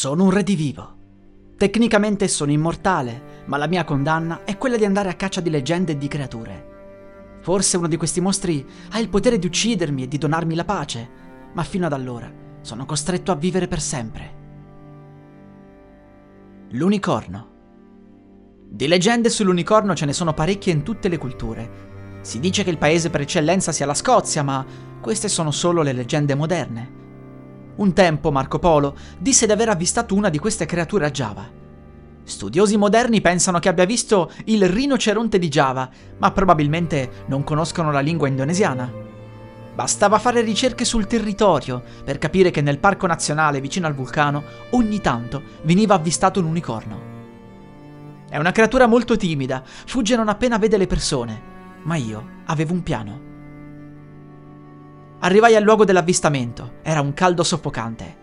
Sono un redivivo. Tecnicamente sono immortale, ma la mia condanna è quella di andare a caccia di leggende e di creature. Forse uno di questi mostri ha il potere di uccidermi e di donarmi la pace, ma fino ad allora sono costretto a vivere per sempre. L'unicorno. Di leggende sull'unicorno ce ne sono parecchie in tutte le culture. Si dice che il paese per eccellenza sia la Scozia, ma queste sono solo le leggende moderne. Un tempo Marco Polo disse di aver avvistato una di queste creature a Giava. Studiosi moderni pensano che abbia visto il rinoceronte di Giava, ma probabilmente non conoscono la lingua indonesiana. Bastava fare ricerche sul territorio per capire che nel parco nazionale vicino al vulcano ogni tanto veniva avvistato un unicorno. È una creatura molto timida, fugge non appena vede le persone, ma io avevo un piano. Arrivai al luogo dell'avvistamento. Era un caldo soffocante.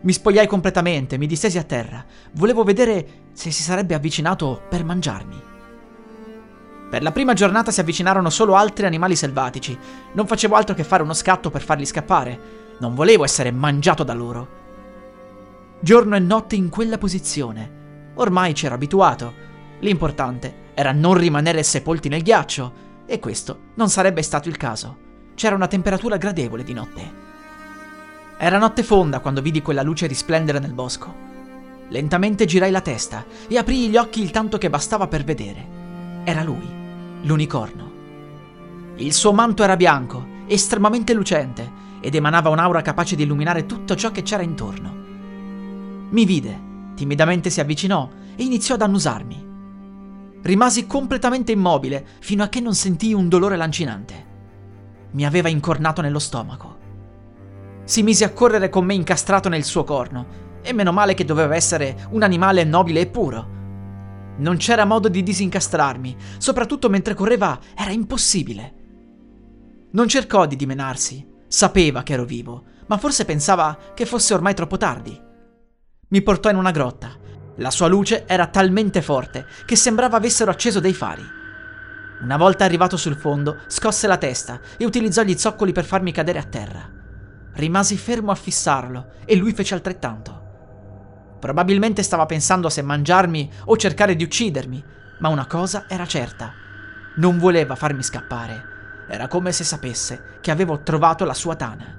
Mi spogliai completamente, mi distesi a terra. Volevo vedere se si sarebbe avvicinato per mangiarmi. Per la prima giornata si avvicinarono solo altri animali selvatici. Non facevo altro che fare uno scatto per farli scappare. Non volevo essere mangiato da loro. Giorno e notte in quella posizione. Ormai c'ero abituato. L'importante era non rimanere sepolti nel ghiaccio, e questo non sarebbe stato il caso. C'era una temperatura gradevole di notte. Era notte fonda quando vidi quella luce risplendere nel bosco. Lentamente girai la testa e aprii gli occhi il tanto che bastava per vedere. Era lui, l'unicorno. Il suo manto era bianco, estremamente lucente, ed emanava un'aura capace di illuminare tutto ciò che c'era intorno. Mi vide, timidamente si avvicinò e iniziò ad annusarmi. Rimasi completamente immobile fino a che non sentii un dolore lancinante mi aveva incornato nello stomaco. Si mise a correre con me incastrato nel suo corno, e meno male che doveva essere un animale nobile e puro. Non c'era modo di disincastrarmi, soprattutto mentre correva era impossibile. Non cercò di dimenarsi, sapeva che ero vivo, ma forse pensava che fosse ormai troppo tardi. Mi portò in una grotta. La sua luce era talmente forte che sembrava avessero acceso dei fari. Una volta arrivato sul fondo, scosse la testa e utilizzò gli zoccoli per farmi cadere a terra. Rimasi fermo a fissarlo e lui fece altrettanto. Probabilmente stava pensando se mangiarmi o cercare di uccidermi, ma una cosa era certa. Non voleva farmi scappare. Era come se sapesse che avevo trovato la sua tana.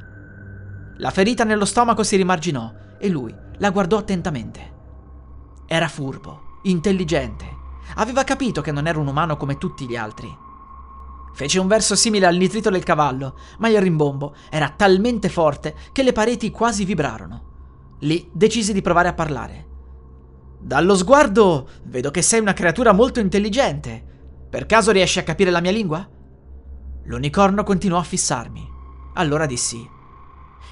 La ferita nello stomaco si rimarginò e lui la guardò attentamente. Era furbo, intelligente Aveva capito che non era un umano come tutti gli altri. Fece un verso simile al nitrito del cavallo, ma il rimbombo era talmente forte che le pareti quasi vibrarono. Lì decisi di provare a parlare. Dallo sguardo vedo che sei una creatura molto intelligente. Per caso riesci a capire la mia lingua? L'unicorno continuò a fissarmi. Allora dissi: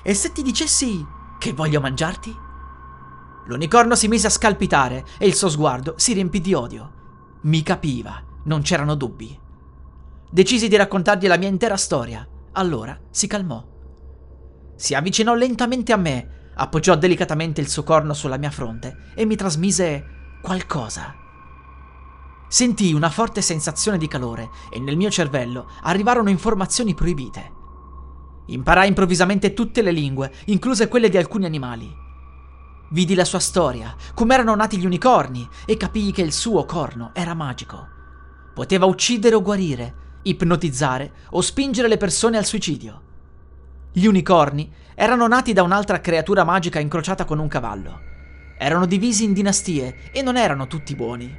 E se ti dicessi che voglio mangiarti? L'unicorno si mise a scalpitare e il suo sguardo si riempì di odio. Mi capiva, non c'erano dubbi. Decisi di raccontargli la mia intera storia. Allora si calmò. Si avvicinò lentamente a me, appoggiò delicatamente il suo corno sulla mia fronte e mi trasmise qualcosa. Sentii una forte sensazione di calore e nel mio cervello arrivarono informazioni proibite. Imparai improvvisamente tutte le lingue, incluse quelle di alcuni animali. Vidi la sua storia, come erano nati gli unicorni, e capii che il suo corno era magico. Poteva uccidere o guarire, ipnotizzare o spingere le persone al suicidio. Gli unicorni erano nati da un'altra creatura magica incrociata con un cavallo. Erano divisi in dinastie e non erano tutti buoni.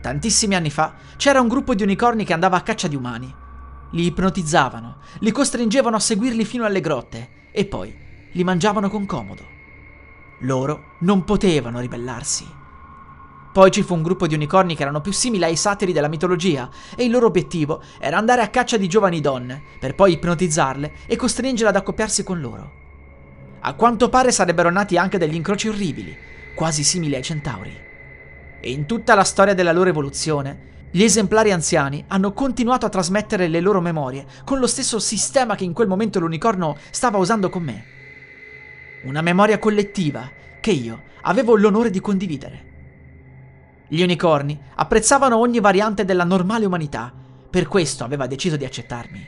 Tantissimi anni fa c'era un gruppo di unicorni che andava a caccia di umani. Li ipnotizzavano, li costringevano a seguirli fino alle grotte e poi li mangiavano con comodo. Loro non potevano ribellarsi. Poi ci fu un gruppo di unicorni che erano più simili ai satiri della mitologia e il loro obiettivo era andare a caccia di giovani donne, per poi ipnotizzarle e costringerle ad accoppiarsi con loro. A quanto pare sarebbero nati anche degli incroci orribili, quasi simili ai centauri. E in tutta la storia della loro evoluzione, gli esemplari anziani hanno continuato a trasmettere le loro memorie con lo stesso sistema che in quel momento l'unicorno stava usando con me. Una memoria collettiva che io avevo l'onore di condividere. Gli unicorni apprezzavano ogni variante della normale umanità, per questo aveva deciso di accettarmi.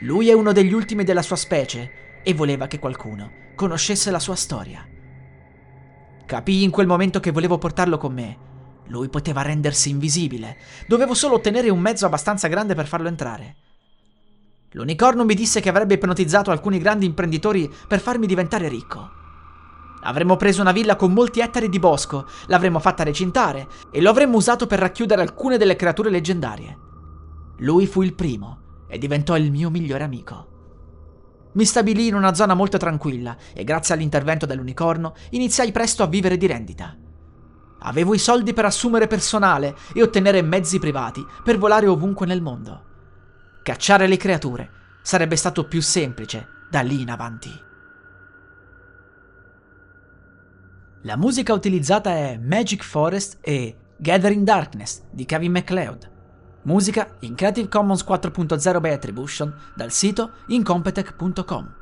Lui è uno degli ultimi della sua specie e voleva che qualcuno conoscesse la sua storia. Capii in quel momento che volevo portarlo con me lui poteva rendersi invisibile. Dovevo solo ottenere un mezzo abbastanza grande per farlo entrare. L'unicorno mi disse che avrebbe ipnotizzato alcuni grandi imprenditori per farmi diventare ricco. Avremmo preso una villa con molti ettari di bosco, l'avremmo fatta recintare e lo avremmo usato per racchiudere alcune delle creature leggendarie. Lui fu il primo e diventò il mio migliore amico. Mi stabilì in una zona molto tranquilla e grazie all'intervento dell'unicorno iniziai presto a vivere di rendita. Avevo i soldi per assumere personale e ottenere mezzi privati per volare ovunque nel mondo. Cacciare le creature sarebbe stato più semplice da lì in avanti. La musica utilizzata è Magic Forest e Gathering Darkness di Kevin MacLeod. Musica in Creative Commons 4.0 by Attribution dal sito incompetech.com.